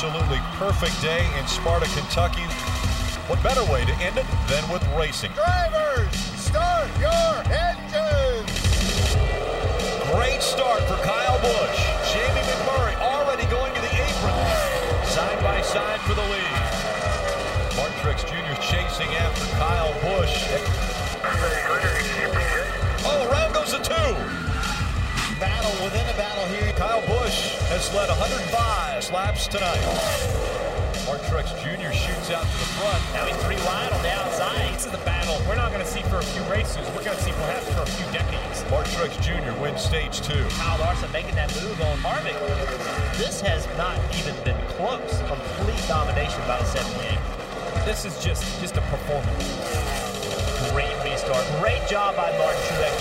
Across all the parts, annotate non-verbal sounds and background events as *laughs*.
Absolutely perfect day in Sparta, Kentucky. What better way to end it than with racing? Drivers, start your engines! Great start for Kyle Busch. Jamie McMurray already going to the apron. Side by side for the lead. Martin Truex Jr. chasing after Kyle Busch. Oh, around goes the two. Battle within a battle here. Kyle Busch has led 105 laps tonight. Martin Truex Jr. shoots out to the front. Now he's pretty wide on the outside. This is the battle we're not going to see for a few races. We're going to see perhaps for a few decades. Martin Truex Jr. wins stage two. Kyle Larson making that move on Harvick. This has not even been close. Complete domination by the 78. This is just just a performance. Great restart. Great job by Martin Truex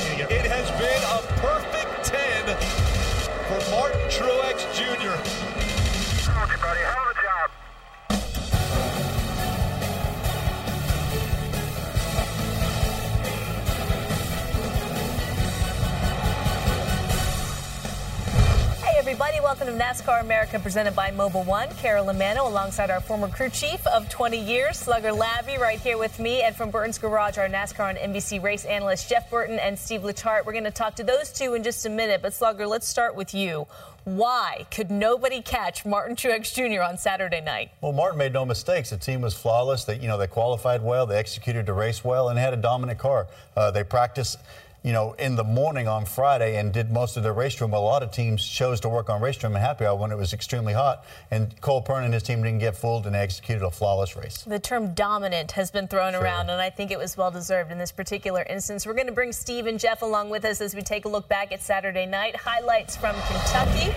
NASCAR America presented by Mobil 1. Carolyn Manno alongside our former crew chief of 20 years, Slugger Labbe, right here with me, and from Burton's Garage, our NASCAR and NBC race analyst Jeff Burton and Steve Letarte. We're going to talk to those two in just a minute, but Slugger, let's start with you. Why could nobody catch Martin Truex Jr. on Saturday night? Well, Martin made no mistakes. The team was flawless. They, you know, they qualified well, they executed the race well, and had a dominant car. Uh, they practiced, you know, in the morning on Friday and did most of their race room. A lot of teams chose to work on race room and happy hour when it was extremely hot. And Cole Pearn and his team didn't get fooled, and executed a flawless race. The term dominant has been thrown Sure. around, and I think it was well deserved in this particular instance. We're going to bring Steve and Jeff along with us as we take a look back at Saturday night. Highlights from Kentucky.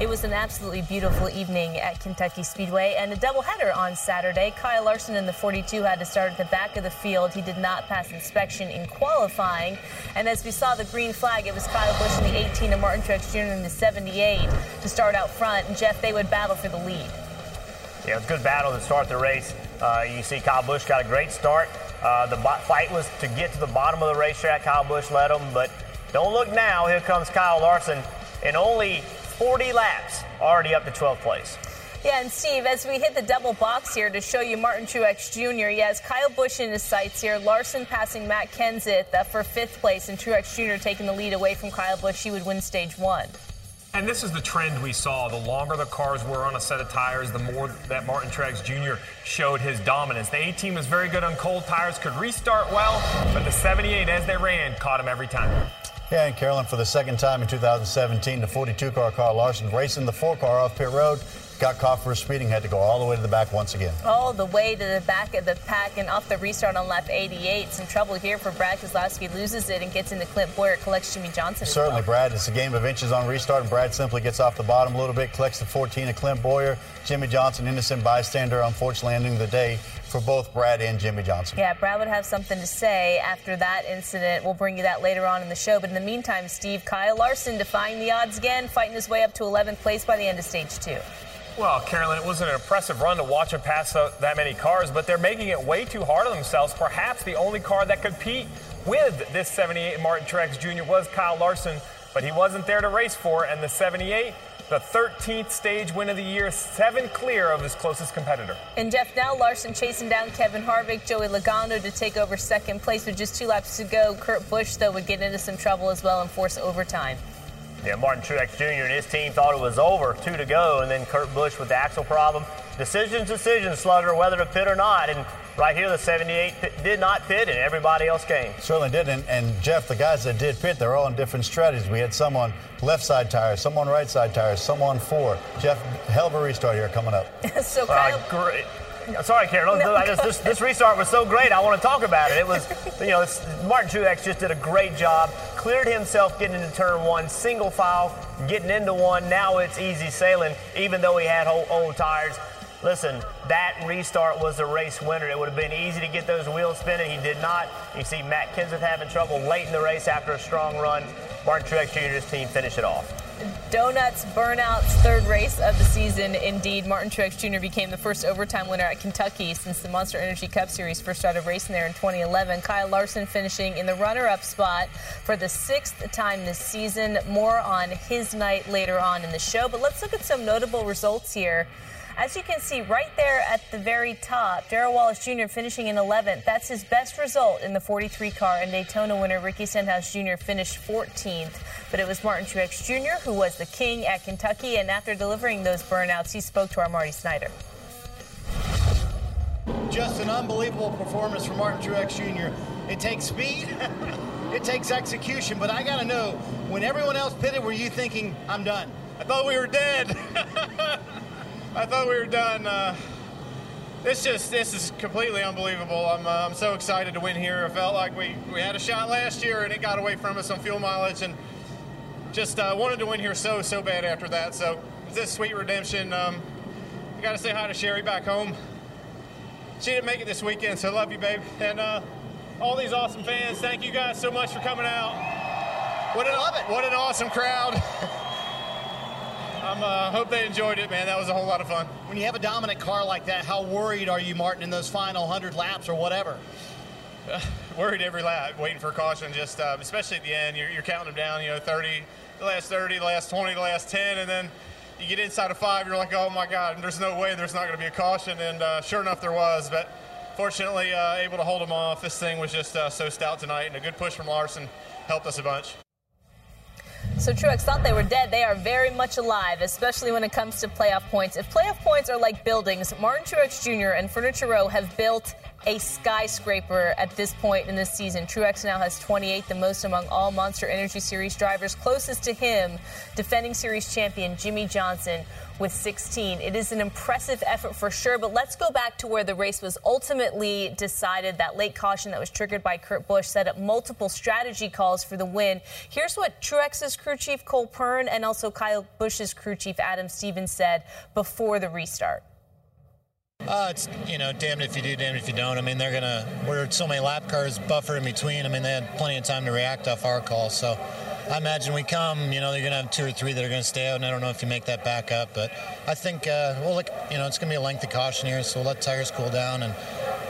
It was an absolutely beautiful evening at Kentucky Speedway and a doubleheader on Saturday. Kyle Larson in the 42 had to start at the back of the field. He did not pass inspection in qualifying. And as we saw the green flag, it was Kyle Busch in the 18 and Martin Truex Jr. in the 78 to start out front. And Jeff, they would battle for the lead. Yeah, it was a good battle to start the race. Uh, you see Kyle Busch got a great start. Uh, the fight was to get to the bottom of the racetrack. Kyle Busch led him, but don't look now. Here comes Kyle Larson And only 40 laps, already up to 12th place. Yeah, and Steve, as we hit the double box here to show you Martin Truex Jr., he has Kyle Busch in his sights here. Larson passing Matt Kenseth uh, for fifth place, and Truex Jr. taking the lead away from Kyle Busch. He would win stage one. And this is the trend we saw. The longer the cars were on a set of tires, the more that Martin Truex Jr. showed his dominance. The 18 was very good on cold tires, could restart well, but the 78, as they ran, caught him every time. Yeah, and Carolyn, for the second time in 2017, the 42 car Carl Larson racing the four car off pit road, got caught for speeding, had to go all the way to the back once again. All the way to the back of the pack and off the restart on lap 88. Some trouble here for Brad Keselowski. Loses it and gets into Clint Bowyer. Collects Jimmie Johnson. Certainly, well. Brad. It's a game of inches on restart, and Brad simply gets off the bottom a little bit, collects the 14 of Clint Bowyer. Jimmie Johnson, innocent bystander, unfortunately ending the day for both Brad and Jimmie Johnson. Yeah, Brad would have something to say after that incident. We'll bring you that later on in the show. But in the meantime, Steve, Kyle Larson defying the odds again, fighting his way up to 11th place by the end of stage two. Well, Carolyn, it was an impressive run to watch him pass that many cars, but they're making it way too hard on themselves. Perhaps the only car that could compete with this 78 Martin Truex Jr. was Kyle Larson, but he wasn't there to race for, and the 78, the 13th stage win of the year, seven clear of his closest competitor. And Jeff now Larson chasing down Kevin Harvick, Joey Logano to take over second place with just two laps to go. Kurt Busch, though, would get into some trouble as well and force overtime. Yeah, Martin Truex Jr. and his team thought it was over, two to go, and then Kurt Busch with the axle problem. Decisions, decisions, Slugger, whether to pit or not. And right here, the 78 did not pit, and everybody else came. Certainly did. And, and Jeff, the guys that did pit, they're all on different strategies. We had some on left side tires, some on right side tires, some on four. Jeff, hell of a restart here coming up. *laughs* so Uh, great. Sorry, Karen. No, just, this, this, restart was so great. I want to talk about it. It was, you know, Martin Truex just did a great job. Cleared himself getting into turn one, single file, getting into one. Now it's easy sailing, even though he had old, old tires. Listen, that restart was a race winner. It would have been easy to get those wheels spinning. He did not. You see Matt Kenseth having trouble late in the race after a strong run. Martin Truex Jr.'s team finish it off. Donuts Burnouts third race of the season. Indeed, Martin Truex Jr. became the first overtime winner at Kentucky since the Monster Energy Cup Series first started racing there in 2011. Kyle Larson finishing in the runner-up spot for the sixth time this season. More on his night later on in the show, but let's look at some notable results here. As you can see right there at the very top, Darrell Wallace Jr. finishing in 11th. That's his best result in the 43 car, and Daytona winner Ricky Stenhouse Jr. finished 14th. But it was Martin Truex Jr. who was the king at Kentucky, and after delivering those burnouts, he spoke to our Marty Snider. Just an unbelievable performance from Martin Truex Jr. It takes speed. *laughs* it takes execution, but I got to know, when everyone else pitted, were you thinking, I'm done? I thought we were dead. *laughs* I thought we were done. Uh, this just this is completely unbelievable. I'm, uh, I'm so excited to win here. I felt like we, we had a shot last year and it got away from us on fuel mileage and just uh, wanted to win here so so bad after that. So this sweet redemption. Um, I got to say hi to Sherry back home. She didn't make it this weekend, so love you, babe. And uh, all these awesome fans, thank you guys so much for coming out. What an, what an awesome crowd. *laughs* I uh, hope they enjoyed it, man. That was a whole lot of fun. When you have a dominant car like that, how worried are you, Martin, in those final 100 laps or whatever? Uh, worried every lap, waiting for caution, just uh, especially at the end. You're, you're, counting them down, you know, 30, the last 30, the last 20, the last 10, and then you get inside of five, you're like, oh my God, and there's no way there's not going to be a caution. And uh, sure enough, there was. But fortunately, uh, able to hold them off. This thing was just uh, so stout tonight, and a good push from Larson helped us a bunch. So Truex thought they were dead. They are very much alive, especially when it comes to playoff points. If playoff points are like buildings, Martin Truex Jr. and Furniture Row have built a skyscraper at this point in the season. Truex now has 28, the most among all Monster Energy Series drivers. Closest to him, defending series champion Jimmie Johnson with 16. It is an impressive effort for sure, but let's go back to where the race was ultimately decided. That late caution that was triggered by Kurt Busch set up multiple strategy calls for the win. Here's what Truex's crew chief Cole Pearn and also Kyle Busch's crew chief Adam Stevens said before the restart. Uh, it's you know, damned if you do, damned if you don't. I mean, they're gonna. We're so many lap cars buffer in between. I mean, they had plenty of time to react off our call. So, I imagine we come. You know, they're gonna have two or three that are gonna stay out, and I don't know if you make that back up. But I think, uh, well, look, you know, it's gonna be a lengthy caution here, so we'll let tires cool down and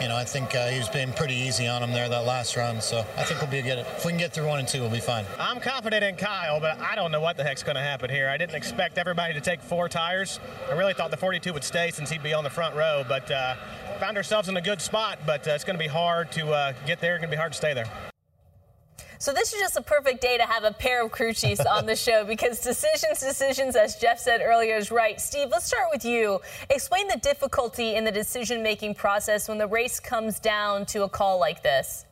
you know, I think uh, he was being pretty easy on him there that last run. So I think we'll be good. If we can get through one and two, we'll be fine. I'm confident in Kyle, but I don't know what the heck's going to happen here. I didn't expect everybody to take four tires. I really thought the 42 would stay since he'd be on the front row, but uh, found ourselves in a good spot. But uh, it's going to be hard to uh, get there. It's going to be hard to stay there. So this is just a perfect day to have a pair of crew chiefs on the show because decisions, decisions, as Jeff said earlier, is right. Steve, let's start with you. Explain the difficulty in the decision-making process when the race comes down to a call like this.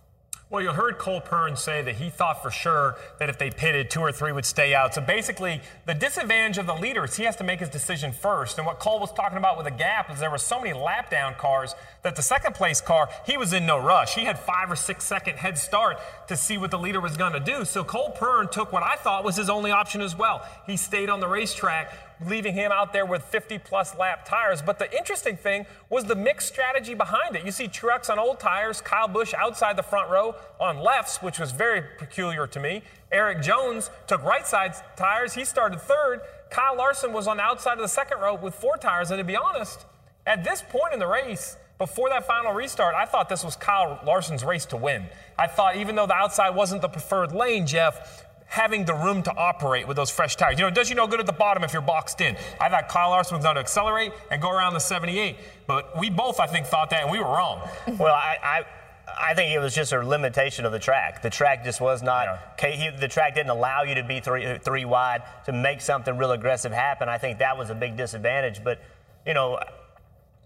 Well, you heard Cole Pearn say that he thought for sure that if they pitted, two or three would stay out. So basically, the disadvantage of the leader is he has to make his decision first. And what Cole was talking about with the gap is there were so many lap down cars that the second place car, he was in no rush. He had five or six second head start to see what the leader was going to do. So Cole Pearn took what I thought was his only option as well. He stayed on the racetrack leaving him out there with 50 plus lap tires. But the interesting thing was the mixed strategy behind it. You see Truex on old tires, Kyle Busch outside the front row on lefts, which was very peculiar to me. Erik Jones took right side tires. He started third. Kyle Larson was on the outside of the second row with four tires. And to be honest, at this point in the race, before that final restart, I thought this was Kyle Larson's race to win. I thought even though the outside wasn't the preferred lane, Jeff, having the room to operate with those fresh tires. You know, it does you no good at the bottom if you're boxed in. I thought Kyle Larson was going to accelerate and go around the 78, but we both, I think, thought that, and we were wrong. *laughs* Well, I, I I think it was just a limitation of the track. The track just was not. Yeah. The track didn't allow you to be three three wide to make something real aggressive happen. I think that was a big disadvantage. But you know,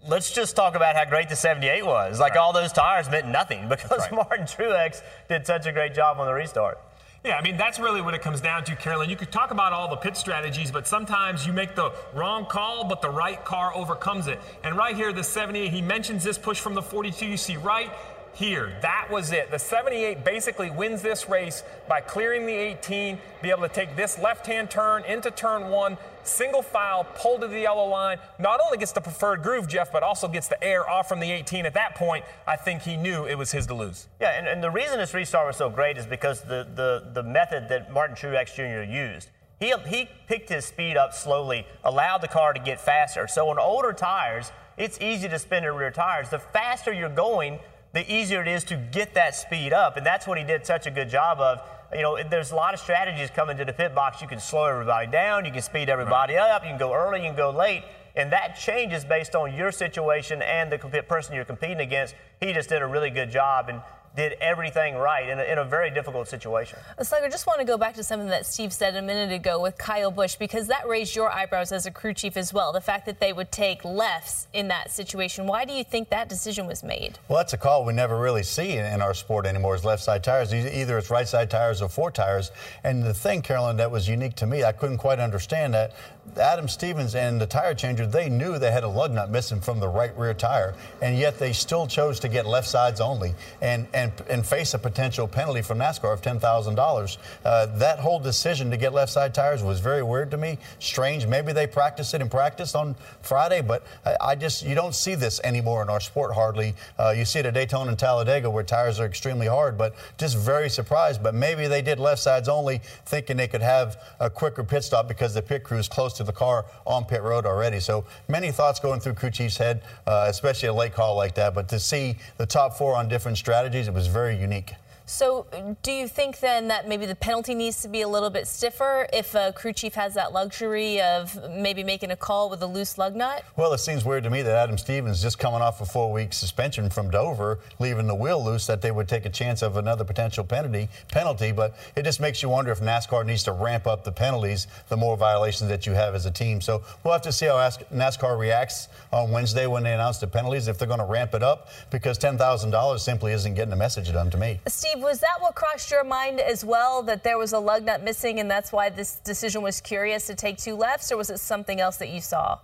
let's just talk about how great the 78 was. Like right. all those tires meant nothing *laughs* because right. Martin Truex did such a great job on the restart. Yeah, I mean, that's really what it comes down to, Carolyn. You could talk about all the pit strategies, but sometimes you make the wrong call, but the right car overcomes it. And right here, the 78, he mentions this push from the 42. You see right here. That was it. The 78 basically wins this race by clearing the 18, be able to take this left-hand turn into turn one, single file, pull to the yellow line. Not only gets the preferred groove, Jeff, but also gets the air off from the 18. At that point, I think he knew it was his to lose. Yeah, and, and the reason this restart was so great is because the, the, the method that Martin Truex Jr. used. He, he picked his speed up slowly, allowed the car to get faster. So on older tires, it's easy to spin the rear tires. The faster you're going, the easier it is to get that speed up. And that's what he did such a good job of. You know, there's a lot of strategies coming to the pit box. You can slow everybody down, you can speed everybody right. up, you can go early, you can go late. And that changes based on your situation and the person you're competing against. He just did a really good job. And did everything right in a, in a very difficult situation. Uh, Slugger, just want to go back to something that Steve said a minute ago with Kyle Busch because that raised your eyebrows as a crew chief as well. The fact that they would take lefts in that situation. Why do you think that decision was made? Well, that's a call we never really see in, our sport anymore is left side tires. Either it's right side tires or four tires. And the thing, Carolyn, that was unique to me, I couldn't quite understand that Adam Stevens and the tire changer, they knew they had a lug nut missing from the right rear tire, and yet they still chose to get left sides only and, and, and face a potential penalty from NASCAR of $10,000. Uh, that whole decision to get left side tires was very weird to me, strange. Maybe they practiced it in practice on Friday, but I, I just, you don't see this anymore in our sport hardly. Uh, you see it at Daytona and Talladega where tires are extremely hard, but just very surprised. But maybe they did left sides only, thinking they could have a quicker pit stop because the pit crew is close to the car on pit road already. So many thoughts going through crew chief's head, uh, especially a late call like that. But to see the top four on different strategies, it was very unique. So, do you think then that maybe the penalty needs to be a little bit stiffer if a crew chief has that luxury of maybe making a call with a loose lug nut? Well, it seems weird to me that Adam Stevens, just coming off a four week suspension from Dover, leaving the wheel loose, that they would take a chance of another potential penalty. Penalty, but it just makes you wonder if NASCAR needs to ramp up the penalties the more violations that you have as a team. So we'll have to see how NASCAR reacts on Wednesday when they announce the penalties if they're going to ramp it up because $10,000 simply isn't getting the message done to me. Steve, was that what crossed your mind as well, that there was a lug nut missing and that's why this decision was curious to take two lefts, or was it something else that you saw?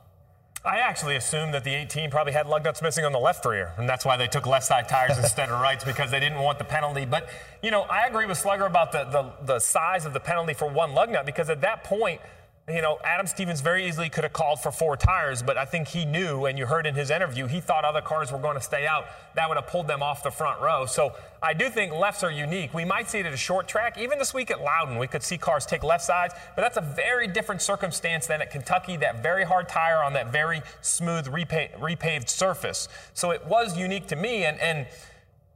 I actually assumed that the 18 probably had lug nuts missing on the left rear, and that's why they took left side tires *laughs* instead of rights because they didn't want the penalty. But, you know, I agree with Slugger about the, the, the size of the penalty for one lug nut because at that point, you know, Adam Stevens very easily could have called for four tires, but I think he knew, and you heard in his interview, he thought other cars were going to stay out. That would have pulled them off the front row. So I do think lefts are unique. We might see it at a short track. Even this week at Loudon, we could see cars take left sides, but that's a very different circumstance than at Kentucky, that very hard tire on that very smooth repaved surface. So it was unique to me, and, and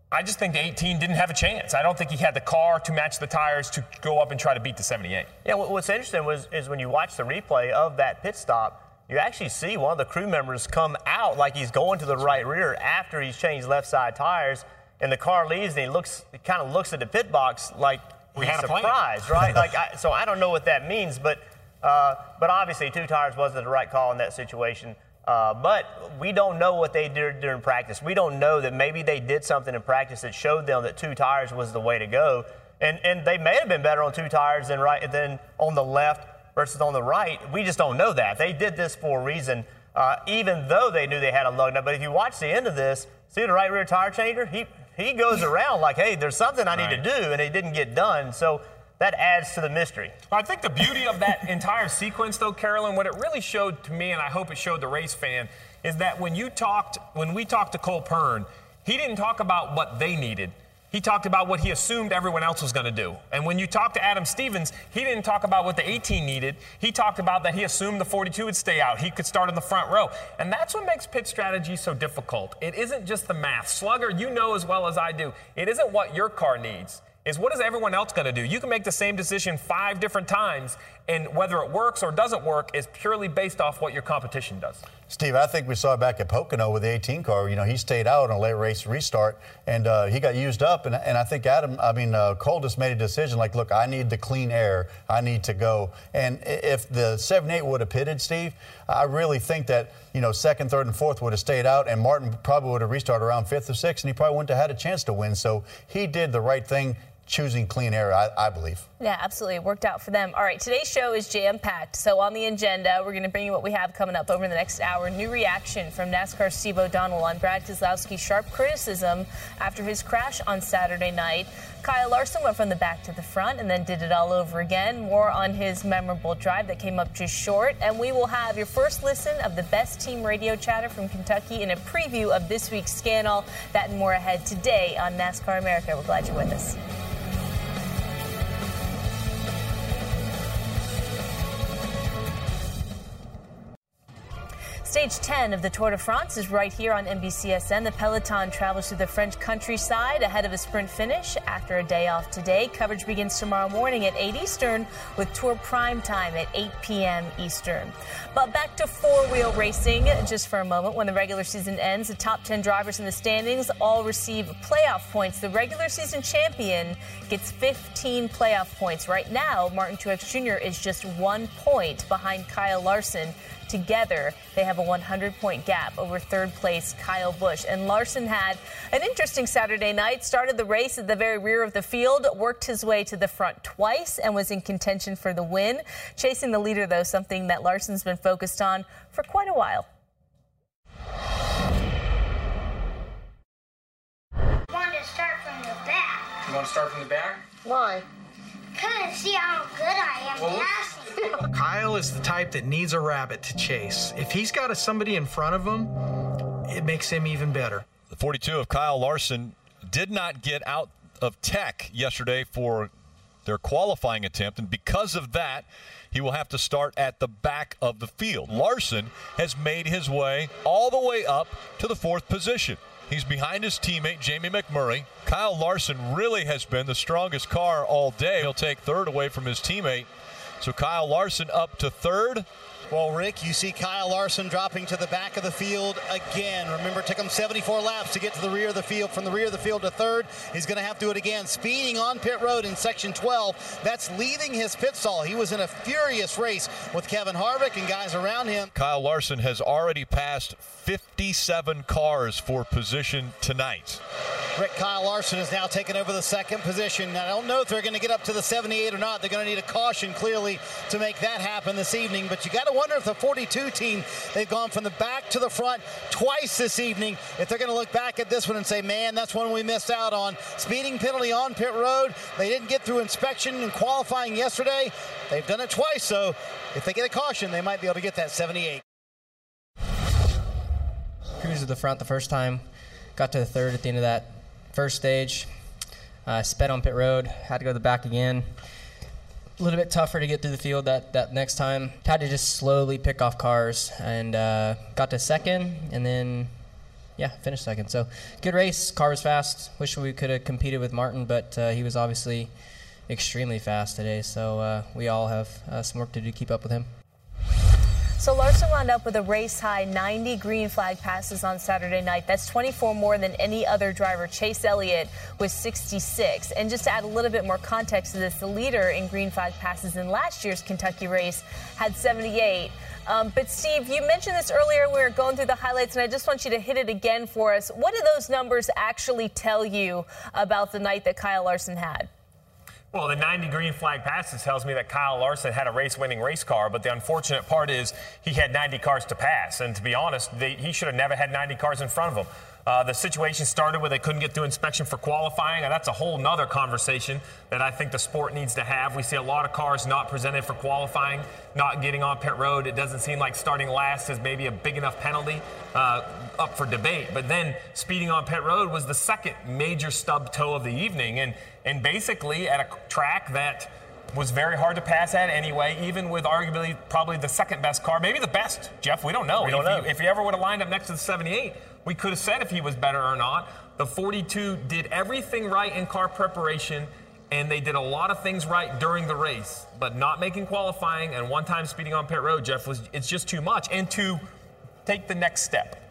I just think the 18 didn't have a chance. I don't think he had the car to match the tires to go up and try to beat the 78. Yeah, what's interesting was is when you watch the replay of that pit stop, you actually see one of the crew members come out like he's going to the right rear after he's changed left side tires, and the car leaves and he looks, he kind of looks at the pit box like we he's surprised, right? like, I, so I don't know what that means, but uh, but obviously two tires wasn't the right call in that situation. Uh, but we don't know what they did during practice. We don't know that maybe they did something in practice that showed them that two tires was the way to go. And, and they may have been better on two tires than right than on the left versus on the right. We just don't know that. They did this for a reason, uh, even though they knew they had a lug nut. But if you watch the end of this, see the right rear tire changer? He, he goes around like, hey, there's something I need right. to do, and it didn't get done. So that adds to the mystery. I think the beauty of that *laughs* entire sequence, though, Carolyn, what it really showed to me, and I hope it showed the race fan, is that when you talked, when we talked to Cole Pearn, he didn't talk about what they needed. He talked about what he assumed everyone else was going to do. And when you talk to Adam Stevens, he didn't talk about what the 18 needed. He talked about that he assumed the 42 would stay out. He could start in the front row. And that's what makes pit strategy so difficult. It isn't just the math. Slugger, you know as well as I do, it isn't what your car needs is what is everyone else going to do? You can make the same decision five different times, and whether it works or doesn't work is purely based off what your competition does. Steve, I think we saw it back at Pocono with the 18 car. You know, he stayed out on a late race restart, and uh, he got used up. And, and I think Adam, I mean, uh, Cole just made a decision like, look, I need the clean air. I need to go. And if the 7-8 would have pitted, Steve, I really think that, you know, second, third, and fourth would have stayed out, and Martin probably would have restarted around fifth or sixth, and he probably wouldn't have had a chance to win. So he did the right thing choosing clean air, I, I believe. Yeah, absolutely. It worked out for them. All right, today's show is jam packed. So, on the agenda, we're going to bring you what we have coming up over the next hour. New reaction from NASCAR Steve O'Donnell on Brad Keselowski's sharp criticism after his crash on Saturday night. Kyle Larson went from the back to the front and then did it all over again. More on his memorable drive that came up just short. And we will have your first listen of the best team radio chatter from Kentucky and a preview of this week's scandal. That and more ahead today on NASCAR America. We're glad you're with us. Stage 10 of the Tour de France is right here on NBCSN. The peloton travels through the French countryside ahead of a sprint finish after a day off today. Coverage begins tomorrow morning at 8 Eastern with Tour Prime Time at 8 p.m. Eastern. But back to four wheel racing just for a moment. When the regular season ends, the top 10 drivers in the standings all receive playoff points. The regular season champion gets 15 playoff points. Right now, Martin Truex Jr. is just one point behind Kyle Larson. Together, they have a 100 point gap over third place Kyle Busch. And Larson had an interesting Saturday night, started the race at the very rear of the field, worked his way to the front twice, and was in contention for the win. Chasing the leader, though, something that Larson's been focused on for quite a while. I wanted to start from the back. You want to start from the back? Why? Couldn't see how good I am. Kyle is the type that needs a rabbit to chase. If he's got a, somebody in front of him, it makes him even better. The 42 of Kyle Larson did not get out of tech yesterday for their qualifying attempt, and because of that, he will have to start at the back of the field. Larson has made his way all the way up to the fourth position. He's behind his teammate, Jamie McMurray. Kyle Larson really has been the strongest car all day. He'll take third away from his teammate. So Kyle Larson up to third. Well, Rick, you see Kyle Larson dropping to the back of the field again. Remember, it took him 74 laps to get to the rear of the field. From the rear of the field to third, he's going to have to do it again. Speeding on pit road in section 12. That's leaving his pit stall. He was in a furious race with Kevin Harvick and guys around him. Kyle Larson has already passed 57 cars for position tonight. Rick Kyle Larson has now taken over the second position. I don't know if they're going to get up to the 78 or not. They're going to need a caution clearly to make that happen this evening. But you got to wonder if the 42 team, they've gone from the back to the front twice this evening, if they're going to look back at this one and say, man, that's one we missed out on. Speeding penalty on pit road. They didn't get through inspection and qualifying yesterday. They've done it twice, so if they get a caution, they might be able to get that 78. cruised to the front the first time, got to the third at the end of that first stage. Uh, sped on pit road, had to go to the back again. A little bit tougher to get through the field that, that next time. Had to just slowly pick off cars and uh, got to second and then, yeah, finished second. So good race. Car was fast. Wish we could have competed with Martin, but uh, he was obviously extremely fast today. So uh, we all have uh, some work to do to keep up with him. So Larson wound up with a race high 90 green flag passes on Saturday night. That's 24 more than any other driver. Chase Elliott was 66. And just to add a little bit more context to this, the leader in green flag passes in last year's Kentucky race had 78. Um, but Steve, you mentioned this earlier. We were going through the highlights, and I just want you to hit it again for us. What do those numbers actually tell you about the night that Kyle Larson had? Well, the 90 green flag passes tells me that Kyle Larson had a race winning race car, but the unfortunate part is he had 90 cars to pass. And to be honest, they, he should have never had 90 cars in front of him. Uh, the situation started where they couldn't get through inspection for qualifying, and that's a whole nother conversation that I think the sport needs to have. We see a lot of cars not presented for qualifying, not getting on pit road. It doesn't seem like starting last is maybe a big enough penalty uh, up for debate. But then speeding on pit road was the second major stub toe of the evening, and and basically at a track that was very hard to pass at anyway, even with arguably probably the second best car, maybe the best. Jeff, we don't know. We don't if, know. He, if he ever would have lined up next to the 78, we could have said if he was better or not. The 42 did everything right in car preparation, and they did a lot of things right during the race, but not making qualifying and one time speeding on pit road, Jeff, was it's just too much. And to take the next step.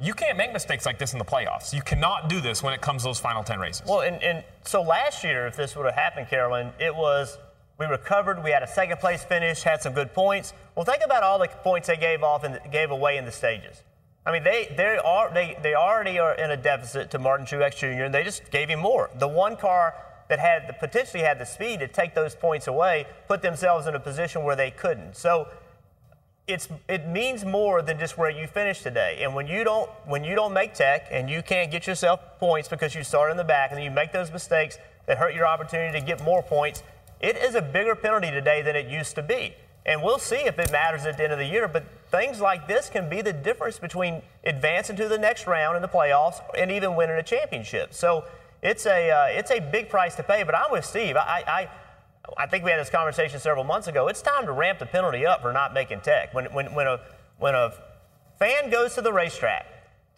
You can't make mistakes like this in the playoffs. You cannot do this when it comes to those final 10 races. Well, and, and so last year, if this would have happened, Carolyn, it was we recovered. We had a second place finish, had some good points. Well, think about all the points they gave off and gave away in the stages. I mean, they they are they they already are in a deficit to Martin Truex Jr. and they just gave him more. The one car that had the, potentially had the speed to take those points away, put themselves in a position where they couldn't. So it's it means more than just where you finish today. And when you don't when you don't make tech and you can't get yourself points because you start in the back and you make those mistakes that hurt your opportunity to get more points, it is a bigger penalty today than it used to be. And we'll see if it matters at the end of the year. But things like this can be the difference between advancing to the next round in the playoffs and even winning a championship. So it's a uh, it's a big price to pay. But I'm with Steve. I, I I think we had this conversation several months ago. It's time to ramp the penalty up for not making tech. When when when a when a fan goes to the racetrack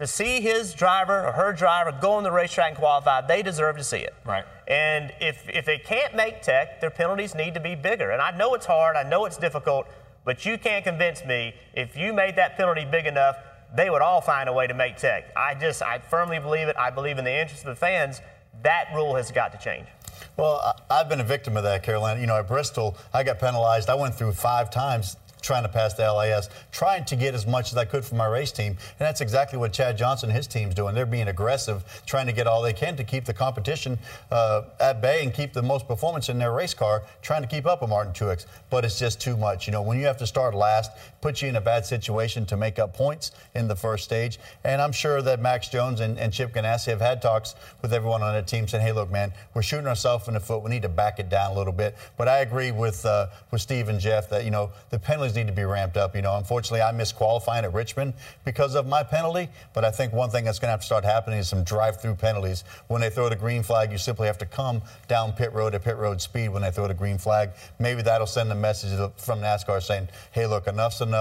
to see his driver or her driver go on the racetrack and qualify, they deserve to see it. Right. And if if they can't make tech, their penalties need to be bigger. And I know it's hard. I know it's difficult. But you can't convince me if you made that penalty big enough, they would all find a way to make tech. I just, I firmly believe it. I believe in the interest of the fans. That rule has got to change. Well, I- I've been a victim of that, Carolina. You know, at Bristol, I got penalized. I went through five times trying to pass the LAS, trying to get as much as I could from my race team. And that's exactly what Chad Johnston and his team's doing. They're being aggressive, trying to get all they can to keep the competition uh, at bay and keep the most performance in their race car, trying to keep up with Martin Truex. But it's just too much. You know, when you have to start last, puts you in a bad situation to make up points in the first stage. And I'm sure that Max Jones and, and Chip Ganassi have had talks with everyone on the team saying, hey, look, man, we're shooting ourselves in the foot. We need to back it down a little bit. But I agree with, uh, with Steve and Jeff that, you know, the penalties need to be ramped up. You know, unfortunately, I missed qualifying at Richmond because of my penalty. But I think one thing that's going to have to start happening is some drive-through penalties. When they throw the green flag, you simply have to come down pit road at pit road speed when they throw the green flag. Maybe that'll send a message from NASCAR saying, hey, look, enough's enough.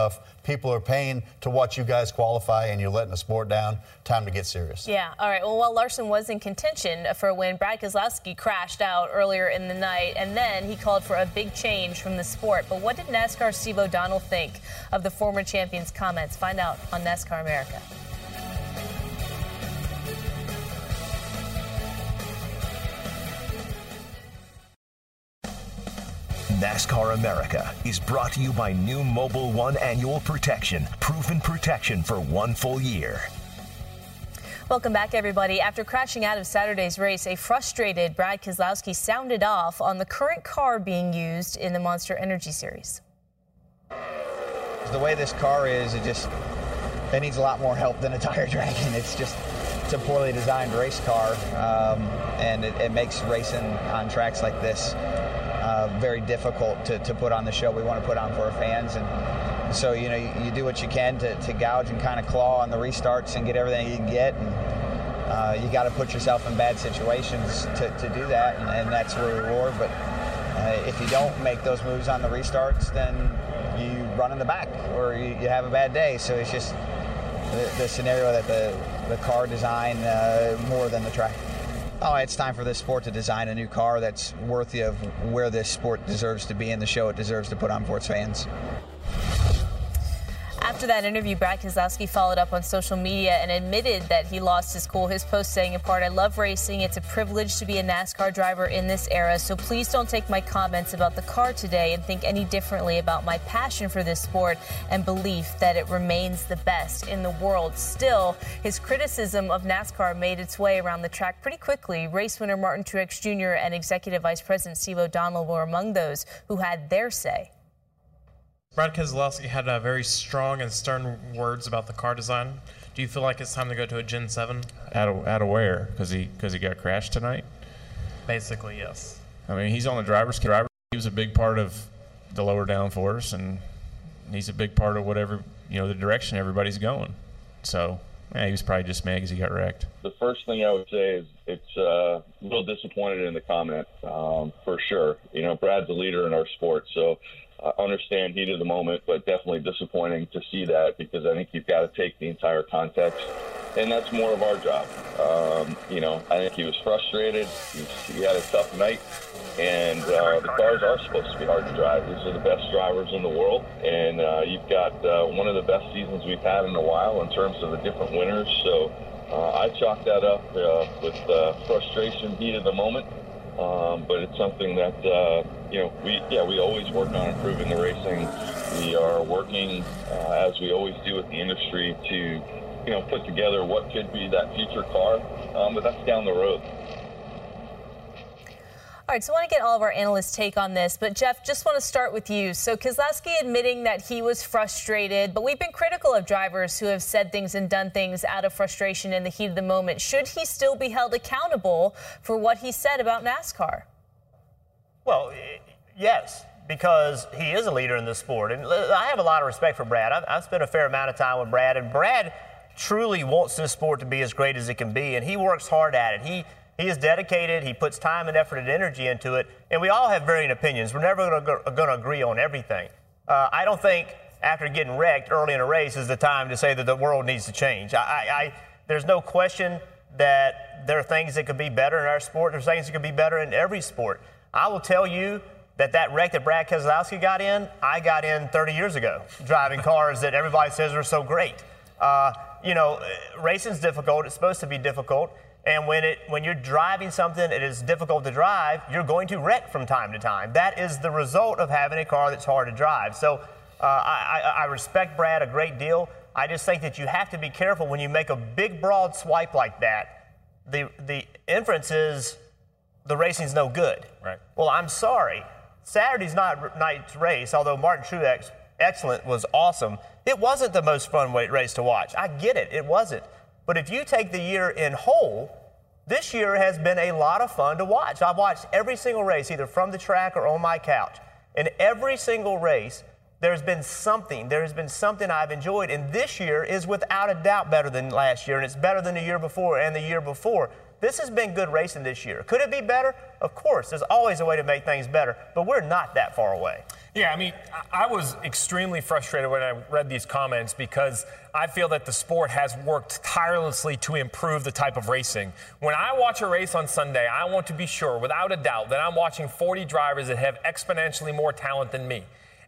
People are paying to watch you guys qualify, and you're letting the sport down. Time to get serious. Yeah. All right. Well, while Larson was in contention for a win, Brad Keselowski crashed out earlier in the night, and then he called for a big change from the sport. But what did NASCAR Steve O'Donnell think of the former champion's comments? Find out on NASCAR America. NASCAR America is brought to you by new Mobil 1 Annual Protection, proven protection for one full year. Welcome back, everybody. After crashing out of Saturday's race, a frustrated Brad Keselowski sounded off on the current car being used in the Monster Energy Series. The way this car is, it just it needs a lot more help than a tire dragon. It's just it's a poorly designed race car, um, and it, it makes racing on tracks like this uh, very difficult to, to put on the show we want to put on for our fans. And so, you know, you, you do what you can to, to gouge and kind of claw on the restarts and get everything you can get. And uh, you got to put yourself in bad situations to, to do that, and, and that's the reward. But uh, if you don't make those moves on the restarts, then you run in the back or you, you have a bad day. So it's just the, the scenario that the, the car design uh, more than the track. Oh, it's time for this sport to design a new car that's worthy of where this sport deserves to be and the show it deserves to put on for its fans. After that interview, Brad Keselowski followed up on social media and admitted that he lost his cool. His post saying in part, I love racing. It's a privilege to be a NASCAR driver in this era. So please don't take my comments about the car today and think any differently about my passion for this sport and belief that it remains the best in the world. Still, his criticism of NASCAR made its way around the track pretty quickly. Race winner Martin Truex Jr. and Executive Vice President Steve O'Donnell were among those who had their say. Brad Keselowski had uh, very strong and stern words about the car design. Do you feel like it's time to go to a Gen 7? Out of, out of where? Because he, cause he got crashed tonight? Basically, yes. I mean, he's on the driver's driver. He was a big part of the lower downforce, and he's a big part of whatever, you know, the direction everybody's going. So, yeah, he was probably just mad because he got wrecked. The first thing I would say is it's uh, a little disappointed in the comment, um, for sure. You know, Brad's a leader in our sport, so I understand heat of the moment, but definitely disappointing to see that because I think you've got to take the entire context, and that's more of our job. Um, you know, I think he was frustrated. He, had a tough night, and uh, the cars are supposed to be hard to drive. These are the best drivers in the world, and uh, you've got uh, one of the best seasons we've had in a while in terms of the different winners. So uh, I chalk that up uh, with uh, frustration, heat of the moment. Um, but it's something that uh, you know we yeah we always work on improving the racing. We are working uh, as we always do with the industry to you know put together what could be that future car, um, but that's down the road. All right, so I want to get all of our analysts' take on this, but Jeff, just want to start with you. So Keselowski admitting that he was frustrated, but we've been critical of drivers who have said things and done things out of frustration in the heat of the moment. Should he still be held accountable for what he said about NASCAR? Well, yes, because he is a leader in the sport. And I have a lot of respect for Brad. I've, I've spent a fair amount of time with Brad, and Brad truly wants this sport to be as great as it can be, and he works hard at it. He he is dedicated. He puts time and effort and energy into it. And we all have varying opinions. We're never going to agree on everything. Uh, I don't think after getting wrecked early in a race is the time to say that the world needs to change. I, I, there's no question that there are things that could be better in our sport. There's things that could be better in every sport. I will tell you that that wreck that Brad Keselowski got in, I got in 30 years ago, driving cars that everybody says are so great. Uh, you know, racing's difficult. It's supposed to be difficult. And when it when you're driving something that is difficult to drive, you're going to wreck from time to time. That is the result of having a car that's hard to drive. So uh, I, I, respect Brad a great deal. I just think that you have to be careful when you make a big broad swipe like that. The the inference is the racing's no good. Right. Well, I'm sorry. Saturday's not night's race, although Martin Truex excellent was awesome. It wasn't the most fun race to watch. I get it. It wasn't. But if you take the year in whole, this year has been a lot of fun to watch. I've watched every single race, either from the track or on my couch. In every single race, there's been something. There has been something I've enjoyed. And this year is without a doubt better than last year, and it's better than the year before and the year before. This has been good racing this year. Could it be better? Of course. There's always a way to make things better, but we're not that far away. Yeah, I mean, I was extremely frustrated when I read these comments because I feel that the sport has worked tirelessly to improve the type of racing. When I watch a race on Sunday, I want to be sure, without a doubt, that I'm watching 40 drivers that have exponentially more talent than me.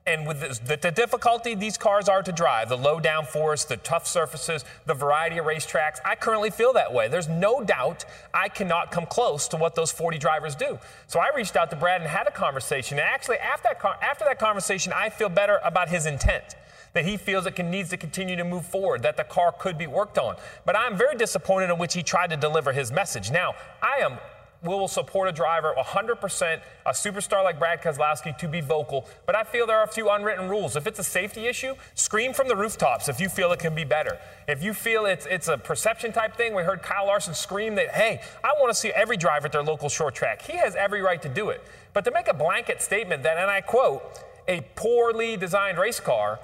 And with the, the, difficulty these cars are to drive, the low downforce, the tough surfaces, the variety of racetracks, I currently feel that way. There's no doubt I cannot come close to what those 40 drivers do. So I reached out to Brad and had a conversation. And actually, after that, after that conversation, I feel better about his intent that he feels it can, needs to continue to move forward, that the car could be worked on. But I'm very disappointed in which he tried to deliver his message. Now, I am will support a driver 100%, a superstar like Brad Keselowski, to be vocal. But I feel there are a few unwritten rules. If it's a safety issue, scream from the rooftops if you feel it can be better. If you feel it's it's a perception type thing, we heard Kyle Larson scream that, hey, I want to see every driver at their local short track. He has every right to do it. But to make a blanket statement that, and I quote, a poorly designed race car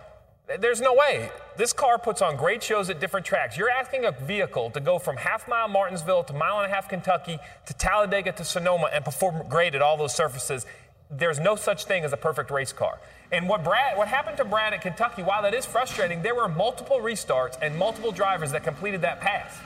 there's no way. This car puts on great shows at different tracks. You're asking a vehicle to go from half mile Martinsville to mile and a half Kentucky to Talladega to Sonoma and perform great at all those surfaces. There's no such thing as a perfect race car. And what Brad, what happened to Brad at Kentucky, while that is frustrating, there were multiple restarts and multiple drivers that completed that pass.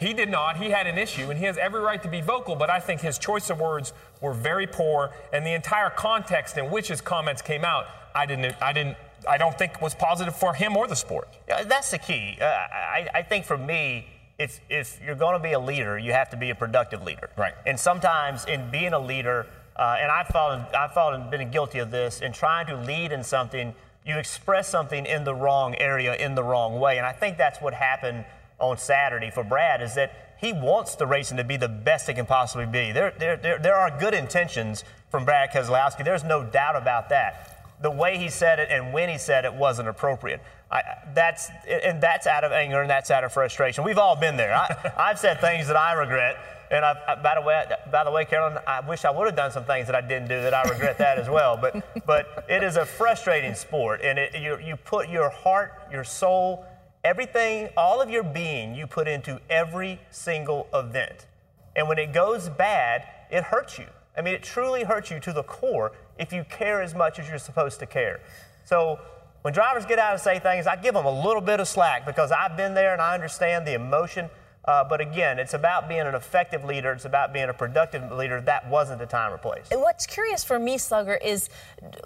He did not. He had an issue, and he has every right to be vocal, but I think his choice of words were very poor, and the entire context in which his comments came out, I didn't, I didn't I don't think was positive for him or the sport. Yeah, that's the key. Uh, I, I think for me, if, if you're going to be a leader, you have to be a productive leader. Right. And sometimes in being a leader, uh, and I've fallen, I've fallen, been guilty of this, in trying to lead in something, you express something in the wrong area in the wrong way. And I think that's what happened on Saturday for Brad is that he wants the racing to be the best it can possibly be. There, there, there, there are good intentions from Brad Keselowski. There's no doubt about that the way he said it and when he said it wasn't appropriate. I, that's and that's out of anger and that's out of frustration. We've all been there. I, *laughs* have said things that I regret, and I, by the way, by the way, Carolyn, I wish I would have done some things that I didn't do that I regret that as well. But *laughs* but it is a frustrating sport, and it, you you put your heart, your soul, everything, all of your being, you put into every single event, and when it goes bad, it hurts you. I mean, it truly hurts you to the core if you care as much as you're supposed to care. So when drivers get out and say things, I give them a little bit of slack because I've been there and I understand the emotion uh, but again, it's about being an effective leader. It's about being a productive leader. That wasn't the time or place. And what's curious for me, Slugger, is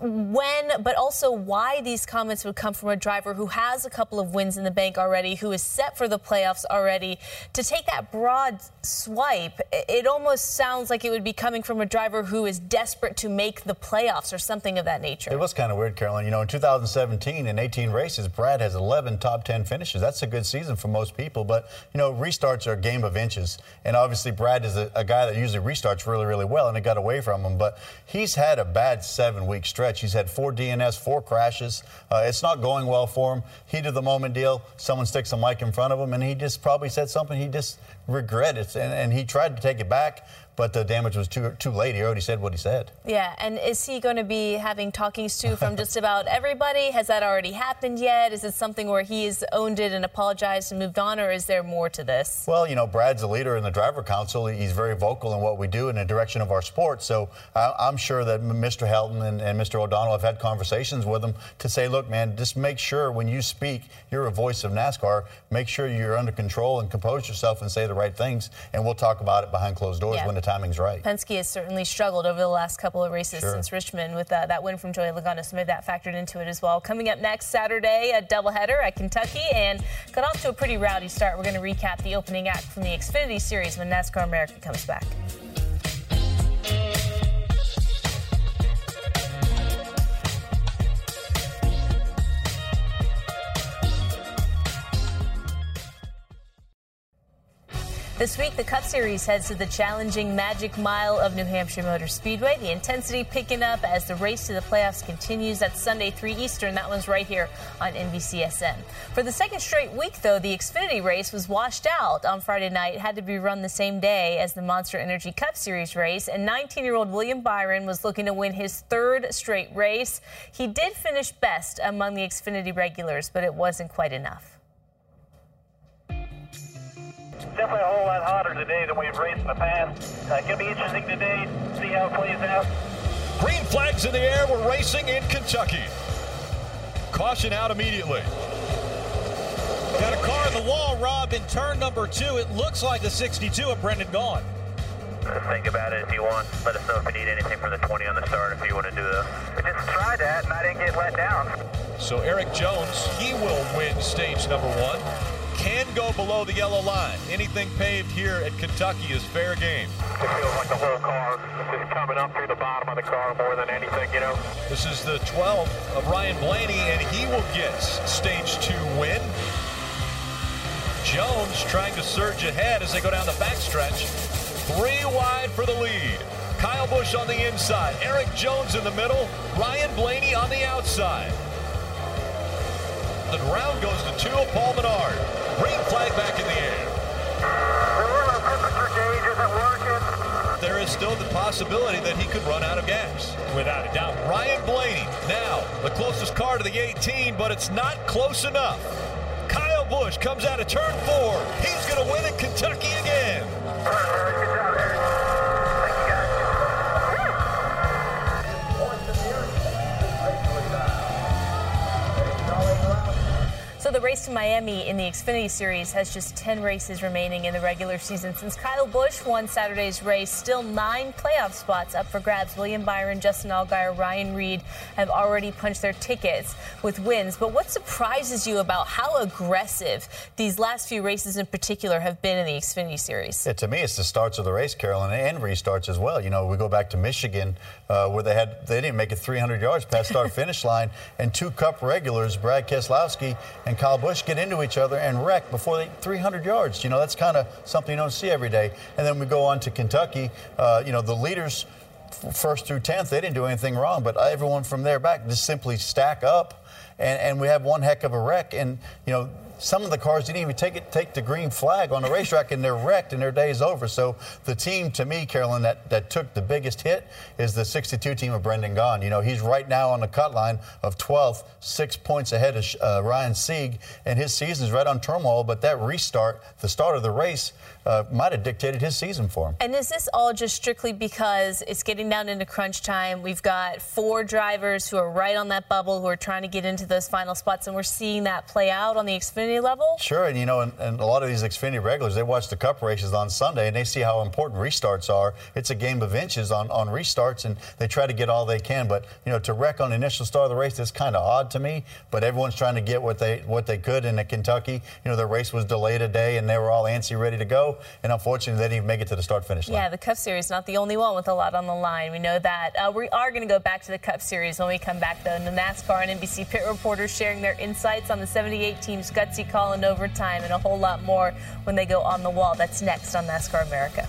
when, but also why these comments would come from a driver who has a couple of wins in the bank already, who is set for the playoffs already. To take that broad swipe, it almost sounds like it would be coming from a driver who is desperate to make the playoffs or something of that nature. It was kind of weird, Carolyn. You know, in 2017, in 18 races, Brad has 11 top 10 finishes. That's a good season for most people. But, you know, restart restarts are a game of inches. And obviously, Brad is a, a guy that usually restarts really, really well, and it got away from him. But he's had a bad seven week stretch. He's had four DNS, four crashes. Uh, it's not going well for him. Heat of the moment deal. Someone sticks a mic in front of him, and he just probably said something he just regretted. And, and he tried to take it back but the damage was too too late. He already said what he said. Yeah, and is he going to be having talkings to from just about everybody? Has that already happened yet? Is it something where he's owned it and apologized and moved on, or is there more to this? Well, you know, Brad's a leader in the driver council. He's very vocal in what we do in the direction of our sport. So I, am sure that Mr. Helton and, and Mr. O'Donnell have had conversations with him to say, look, man, just make sure when you speak, you're a voice of NASCAR. Make sure you're under control and compose yourself and say the right things, and we'll talk about it behind closed doors yeah. when the timing's right. Penske has certainly struggled over the last couple of races sure. since Richmond with uh, that win from Joey Logano, so maybe that factored into it as well. Coming up next Saturday, a doubleheader at Kentucky, and got off to a pretty rowdy start. We're going to recap the opening act from the Xfinity Series when NASCAR America comes back. This week, the Cup Series heads to the challenging Magic Mile of New Hampshire Motor Speedway. The intensity picking up as the race to the playoffs continues. That's Sunday, 3 Eastern. That one's right here on NBCSN. For the second straight week, though, the Xfinity race was washed out on Friday night. It had to be run the same day as the Monster Energy Cup Series race. And 19 year old William Byron was looking to win his third straight race. He did finish best among the Xfinity regulars, but it wasn't quite enough definitely a whole lot hotter today than we've raced in the past. Uh, going to be interesting today, see how it plays out. Green flags in the air. We're racing in Kentucky. Caution out immediately. Got a car in the wall, Rob, in turn number two. It looks like the 62 of Brendan Gaughan. Think about it if you want. Let us know if you need anything from the 20 on the start if you want to do that. We just tried that and I didn't get let down. So Erik Jones, he will win stage number one can go below the yellow line. Anything paved here at Kentucky is fair game. It feels like the whole car is coming up through the bottom of the car more than anything, you know. This is the 12th of Ryan Blaney, and he will get stage two win. Jones trying to surge ahead as they go down the backstretch. Three wide for the lead. Kyle Busch on the inside, Erik Jones in the middle, Ryan Blaney on the outside. The round goes to two of Paul Menard. Green flag back in the air. There is still the possibility that he could run out of gas. Without a doubt. Ryan Blaney, now the closest car to the 18, but it's not close enough. Kyle Busch comes out of turn four. He's going to win at Kentucky again. The race to Miami in the Xfinity Series has just 10 races remaining in the regular season. Since Kyle Busch won Saturday's race, still nine playoff spots up for grabs. William Byron, Justin Allgaier, Ryan Reed have already punched their tickets with wins. But what surprises you about how aggressive these last few races in particular have been in the Xfinity Series? Yeah, to me, it's the starts of the race, Carolyn, and restarts as well. You know, we go back to Michigan uh, where they had they didn't make it 300 yards past start *laughs* finish line, and two Cup regulars, Brad Keselowski and Kyle Busch get into each other and wreck before they 300 yards. You know, that's kind of something you don't see every day. And then we go on to Kentucky. Uh, you know, the leaders first through 10th, they didn't do anything wrong, but everyone from there back just simply stack up. And, and we have one heck of a wreck. And, you know, some of the cars didn't even take it, take the green flag on the racetrack, and they're wrecked, and their day is over. So the team, to me, Carolyn, that, that took the biggest hit is the 62 team of Brendan Gaughan. You know, he's right now on the cut line of 12th, six points ahead of uh, Ryan Sieg, and his season is right on turmoil. But that restart, the start of the race, uh, might have dictated his season for him. And is this all just strictly because it's getting down into crunch time? We've got four drivers who are right on that bubble who are trying to get into those final spots, and we're seeing that play out on the Xfinity level? Sure, and you know, and, and a lot of these Xfinity regulars, they watch the Cup races on Sunday, and they see how important restarts are. It's a game of inches on, on restarts, and they try to get all they can. But you know, to wreck on the initial start of the race is kind of odd to me. But everyone's trying to get what they what they could. in Kentucky, you know, the race was delayed a day, and they were all antsy, ready to go and unfortunately, they didn't even make it to the start finish line. Yeah, the Cup Series not the only one with a lot on the line. We know that. Uh, we are going to go back to the Cup Series when we come back, though. The NASCAR and NBC pit reporters sharing their insights on the 78 team's gut penalty call in overtime, and a whole lot more when they go on the wall. That's next on NASCAR America.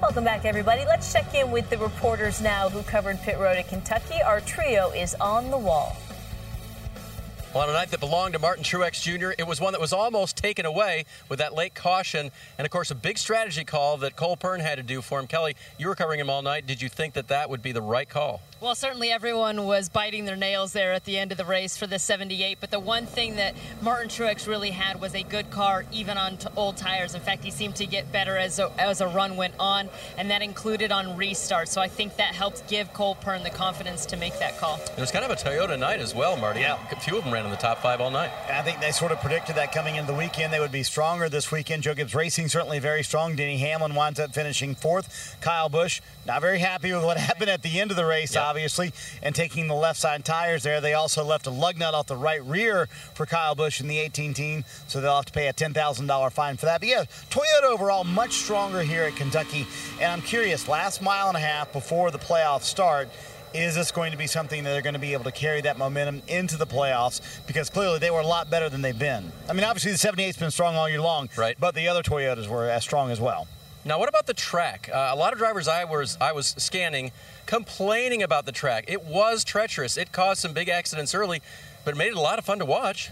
Welcome back, everybody. Let's check in with the reporters now who covered pit road at Kentucky. Our trio is on the wall. Well, on a night that belonged to Martin Truex Jr., it was one that was almost taken away with that late caution. And of course, a big strategy call that Cole Pearn had to do for him. Kelly, you were covering him all night. Did you think that that would be the right call? Well, certainly everyone was biting their nails there at the end of the race for the 78. But the one thing that Martin Truex really had was a good car, even on t- old tires. In fact, he seemed to get better as a, as a run went on, and that included on restart. So I think that helped give Cole Pearn the confidence to make that call. It was kind of a Toyota night as well, Marty. Yeah. A few of them ran in the top five all night. I think they sort of predicted that coming into the weekend. They would be stronger this weekend. Joe Gibbs Racing certainly very strong. Denny Hamlin winds up finishing fourth. Kyle Busch not very happy with what *laughs* happened at the end of the race, obviously, and taking the left side tires there. They also left a lug nut off the right rear for Kyle Busch in the 18 team, so they'll have to pay a $10,000 fine for that. But yeah, Toyota overall much stronger here at Kentucky. And I'm curious, last mile and a half before the playoffs start, is this going to be something that they're going to be able to carry that momentum into the playoffs? Because clearly they were a lot better than they've been. I mean, obviously the 78's been strong all year long, right? But the other Toyotas were as strong as well. Now, what about the track? Uh, a lot of drivers I was I was scanning complaining about the track. It was treacherous. It caused some big accidents early, but it made it a lot of fun to watch.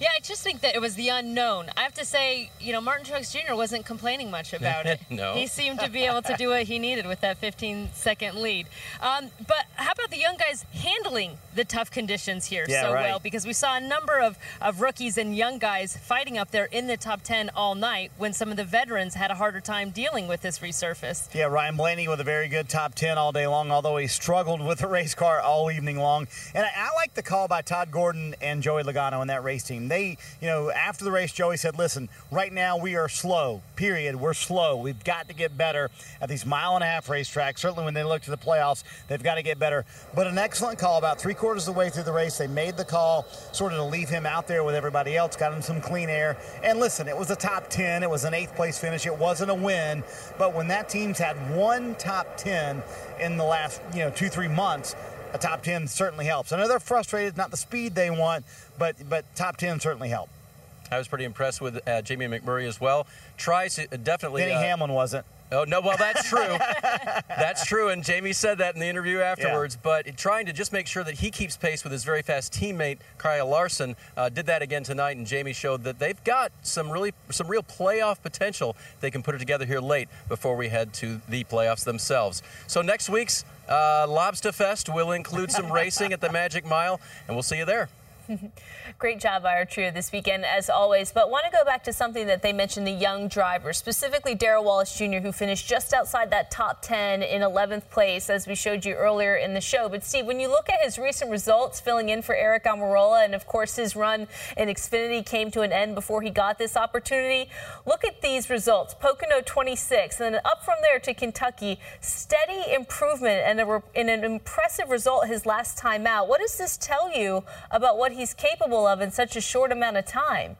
Yeah, I just think that it was the unknown. I have to say, you know, Martin Truex Jr. wasn't complaining much about it. *laughs* no. He seemed to be able to do what he needed with that 15 second lead. Um, but how about the young guys handling the tough conditions here Yeah, so right. well? Because we saw a number of, of rookies and young guys fighting up there in the top 10 all night when some of the veterans had a harder time dealing with this resurface. Yeah, Ryan Blaney with a very good top 10 all day long, although he struggled with the race car all evening long. And I, I like the call by Todd Gordon and Joey Logano in that race team. They, you know, after the race, Joey said, listen, right now we are slow, period. We're slow. We've got to get better at these mile and a half racetracks. Certainly when they look to the playoffs, they've got to get better. But an excellent call about three quarters of the way through the race. They made the call sort of to leave him out there with everybody else, got him some clean air. And listen, it was a top 10. It was an eighth place finish. It wasn't a win. But when that team's had one top 10 in the last, you know, two, three months, a top 10 certainly helps. I know they're frustrated, not the speed they want, but but top 10 certainly help. I was pretty impressed with uh, Jamie McMurray as well. Tries uh, definitely. Denny uh, Hamlin wasn't. Oh no, well that's true. *laughs* that's true, and Jamie said that in the interview afterwards. But trying to just make sure that he keeps pace with his very fast teammate Kyle Larson uh, did that again tonight, and Jamie showed that they've got some really some real playoff potential. They can put it together here late before we head to the playoffs themselves. So next week's uh, Lobster Fest will include some racing at the Magic Mile, and we'll see you there. *laughs* Great job by our trio this weekend, as always. But want to go back to something that they mentioned the young drivers, specifically Darrell Wallace Jr., who finished just outside that top 10 in 11th place, as we showed you earlier in the show. But, Steve, when you look at his recent results, filling in for Eric Almirola, and of course his run in Xfinity came to an end before he got this opportunity, look at these results Pocono 26, and then up from there to Kentucky, steady improvement and, a and an impressive result his last time out. What does this tell you about what he's capable of in such a short amount of time?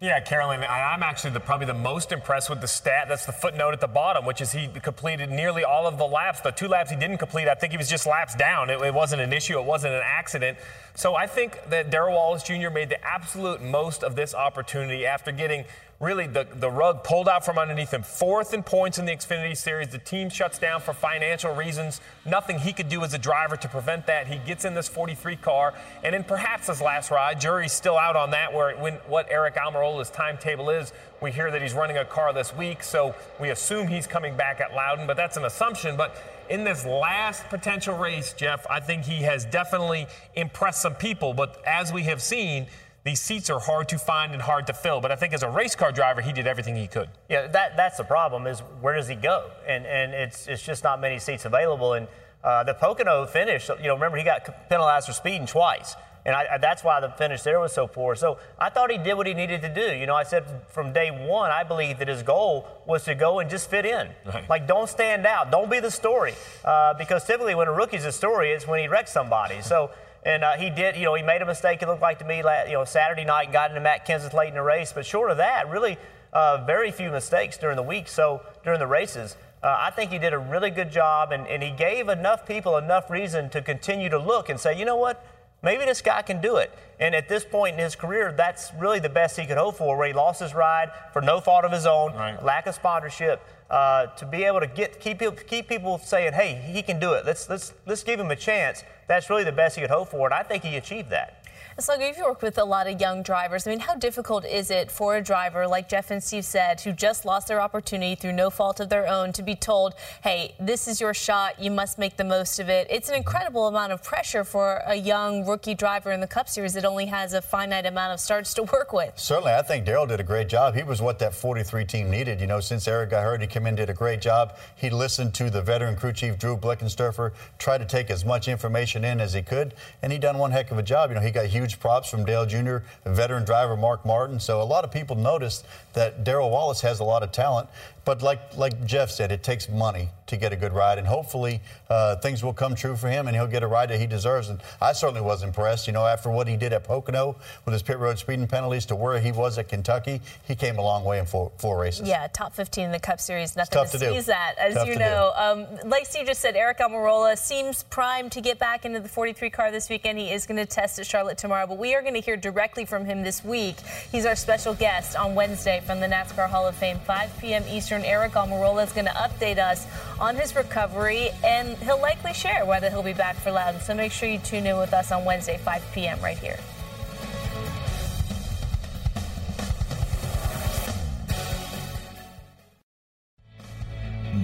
Yeah, Carolyn, I'm actually the, probably the most impressed with the stat. That's the footnote at the bottom, which is he completed nearly all of the laps. The two laps he didn't complete, I think he was just laps down. It, it wasn't an issue, it wasn't an accident. So I think that Darrell Wallace Jr. made the absolute most of this opportunity after getting really the, the rug pulled out from underneath him. Fourth in points in the Xfinity Series. The team shuts down for financial reasons. Nothing he could do as a driver to prevent that. He gets in this 43 car, and in perhaps his last ride, jury's still out on that, where when what Eric Almirola's timetable is. We hear that he's running a car this week, so we assume he's coming back at Loudon, but that's an assumption. But in this last potential race, Jeff, I think he has definitely impressed some people. But as we have seen, these seats are hard to find and hard to fill. But I think as a race car driver, he did everything he could. Yeah, that that's the problem is where does he go? And and it's it's just not many seats available. And uh, the Pocono finish, you know, remember he got penalized for speeding twice. And I, I- that's why the finish there was so poor. So I thought he did what he needed to do. You know, I said from day one, I believe that his goal was to go and just fit in. Like, don't stand out. Don't be the story. Uh, because typically when a rookie's a story, it's when he wrecks somebody. So, and uh, he did, you know, he made a mistake, it looked like to me, you know, Saturday night and got into Matt Kenseth late in the race. But short of that, really uh, very few mistakes during the week. So during the races. Uh, I think he did a really good job, and, and he gave enough people enough reason to continue to look and say, you know what? Maybe this guy can do it. And at this point in his career, that's really the best he could hope for, where he lost his ride for no fault of his own, lack of sponsorship. Uh, to be able to get keep people, keep people saying, "Hey, he can do it. Let's let's let's give him a chance." That's really the best he could hope for, and I think he achieved that. Slugger, you've worked with a lot of young drivers. I mean, how difficult is it for a driver, like Jeff and Steve said, who just lost their opportunity through no fault of their own, to be told, hey, this is your shot, you must make the most of it? It's an incredible amount of pressure for a young rookie driver in the Cup Series that only has a finite amount of starts to work with. Certainly, I think Darrell did a great job. He was what that 43 team needed. You know, since Eric got hurt, he came in did a great job. He listened to the veteran crew chief, Drew Blickensderfer, tried to take as much information in as he could, and he done one heck of a job. You know, he got huge props from Dale Jr., veteran driver Mark Martin. So a lot of people noticed that Darrell Wallace has a lot of talent. But like like Jeff said, it takes money to get a good ride, and hopefully uh, things will come true for him, and he'll get a ride that he deserves. And I certainly was impressed. You know, after what he did at Pocono with his pit road speeding penalties to where he was at Kentucky, he came a long way in four, four races. Yeah, top 15 in the Cup Series, nothing to, to do. sneeze at, as Tough you know. Um, like Steve just said, Eric Almirola seems primed to get back into the 43 car this weekend. He is going to test at Charlotte tomorrow, but we are going to hear directly from him this week. He's our special guest on Wednesday from the NASCAR Hall of Fame, 5 p.m. Eastern. Eric Almirola is going to update us on his recovery, and he'll likely share whether he'll be back for Loudon. So make sure you tune in with us on Wednesday, 5 p.m. right here.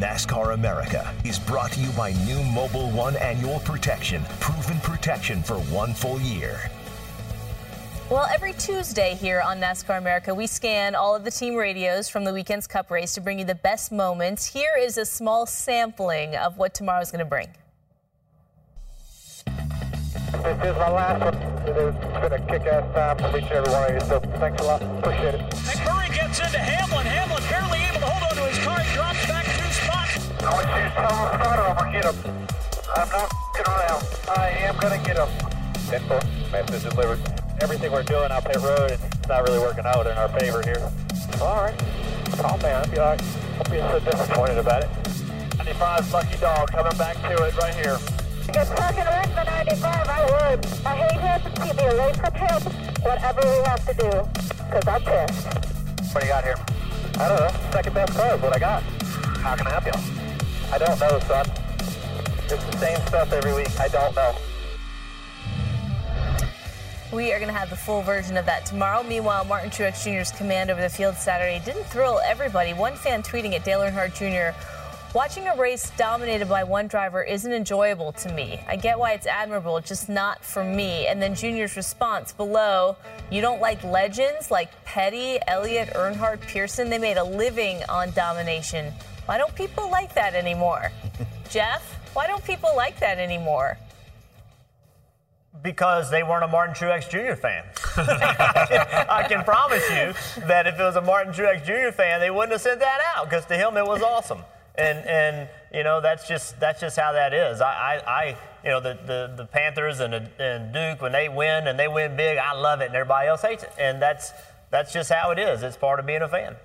NASCAR America is brought to you by new Mobil 1 Annual Protection, proven protection for one full year. Well, every Tuesday here on NASCAR America, we scan all of the team radios from the weekend's Cup race to bring you the best moments. Here is a small sampling of what tomorrow's going to bring. This is my last one. It's been a kick-ass time for each and every one of you, so thanks a lot. Appreciate it. McMurray gets into Hamlin. Hamlin barely able to hold on to his car. He drops back two spots. I want you to tell him to start over. Get him. I'm not f***ing around. I am going to get him. 10-4. Message delivered. Everything we're doing out pit road, it's not really working out in our favor here. All right. Calm down. I'll be all right. Don't be so disappointed about it. 95 Lucky Dog coming back to it right here. Could win the 95, I would. I hate him. Keep me away from him. Whatever we have to do. Because I'm pissed. What do you got here? I don't know. Second best car is what I got. How can I help you? I don't know, son. It's the same stuff every week. I don't know. We are going to have the full version of that tomorrow. Meanwhile, Martin Truex Jr.'s command over the field Saturday didn't thrill everybody. One fan tweeting at Dale Earnhardt Jr. Watching a race dominated by one driver isn't enjoyable to me. I get why it's admirable, just not for me. And then Junior's response below You don't like legends like Petty, Elliott, Earnhardt, Pearson? They made a living on domination. Why don't people like that anymore? *laughs* Jeff, why don't people like that anymore? Because they weren't a Martin Truex Jr. fan. *laughs* I, can, promise you that if it was a Martin Truex Jr. fan, they wouldn't have sent that out because to him it was awesome. And and you know that's just that's just how that is. I, I, I you know the, the, the Panthers and, the, and Duke when they win and they win big, I love it and everybody else hates it. And that's that's just how it is. It's part of being a fan.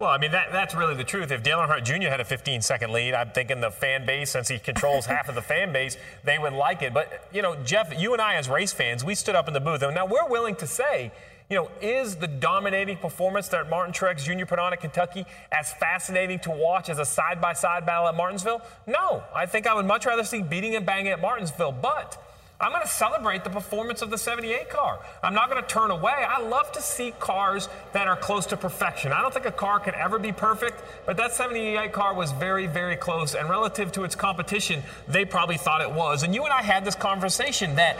Well, I mean, that, that's really the truth. If Dale Earnhardt Jr. had a 15 second lead, I'm thinking the fan base, since he controls half of the fan base, they would like it. But, you know, Jeff, you and I, as race fans, we stood up in the booth. And now we're willing to say, you know, is the dominating performance that Martin Truex Jr. put on at Kentucky as fascinating to watch as a side by side battle at Martinsville? No. I think I would much rather see beating and banging at Martinsville. But. I'm going to celebrate the performance of the 78 car. I'm not going to turn away. I love to see cars that are close to perfection. I don't think a car can ever be perfect, but that 78 car was very, very close. And relative to its competition, they probably thought it was. And you and I had this conversation that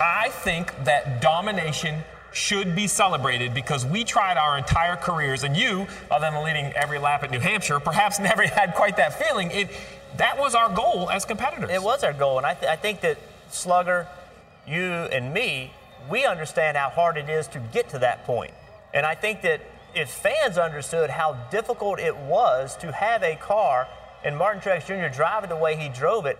I think that domination should be celebrated because we tried our entire careers, and you, other than leading every lap at New Hampshire, perhaps *laughs* never had quite that feeling. It, that was our goal as competitors. It was our goal, and I, th- I think that Slugger, you and me, we understand how hard it is to get to that point. And I think that if fans understood how difficult it was to have a car and Martin Truex Jr. drive it the way he drove it,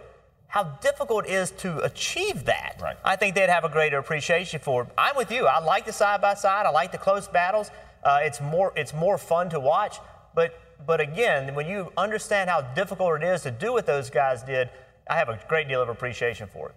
how difficult it is to achieve that. Right. I think they'd have a greater appreciation for it. I'm with you. I like the side by side. I like the close battles. Uh, it's more it's more fun to watch. But But again, when you understand how difficult it is to do what those guys did, I have a great deal of appreciation for it.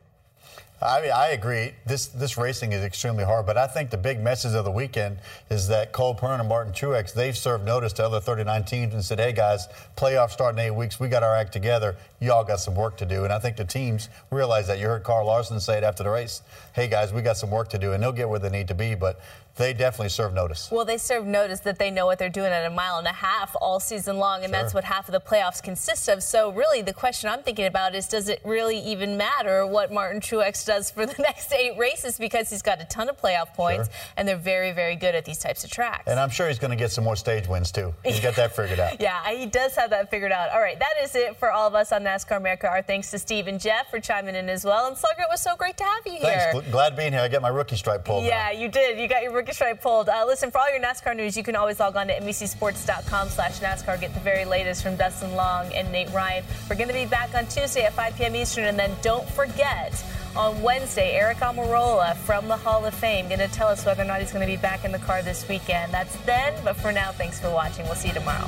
I I agree. This this racing is extremely hard, but I think the big message of the weekend is that Cole Pearn and Martin Truex they've served notice to other 39 teams and said, "Hey guys, playoffs start in eight weeks. We got our act together. Y'all got some work to do." And I think the teams realize that. You heard Carl Larson say it after the race. Hey guys, we got some work to do, and they'll get where they need to be. But they definitely serve notice. Well, they serve notice that they know what they're doing at a mile and a half all season long, and sure. that's what half of the playoffs consist of. So, really, the question I'm thinking about is does it really even matter what Martin Truex does for the *laughs* next eight races because he's got a ton of playoff points, sure. and they're very, very good at these types of tracks. And I'm sure he's going to get some more stage wins, too. He's got that figured out. *laughs* yeah, he does have that figured out. All right, that is it for all of us on NASCAR America. Our thanks to Steve and Jeff for chiming in as well. And Slugger, it was so great to have you here. Thanks. Glad being here. I got my rookie stripe pulled. Yeah, now. you did. You got your rookie stripe pulled. Uh, listen, for all your NASCAR news, you can always log on to NBCSports.com slash NASCAR. Get the very latest from Dustin Long and Nate Ryan. We're going to be back on Tuesday at 5 p.m. Eastern. And then don't forget, on Wednesday, Eric Almirola from the Hall of Fame going to tell us whether or not he's going to be back in the car this weekend. That's then. But for now, thanks for watching. We'll see you tomorrow.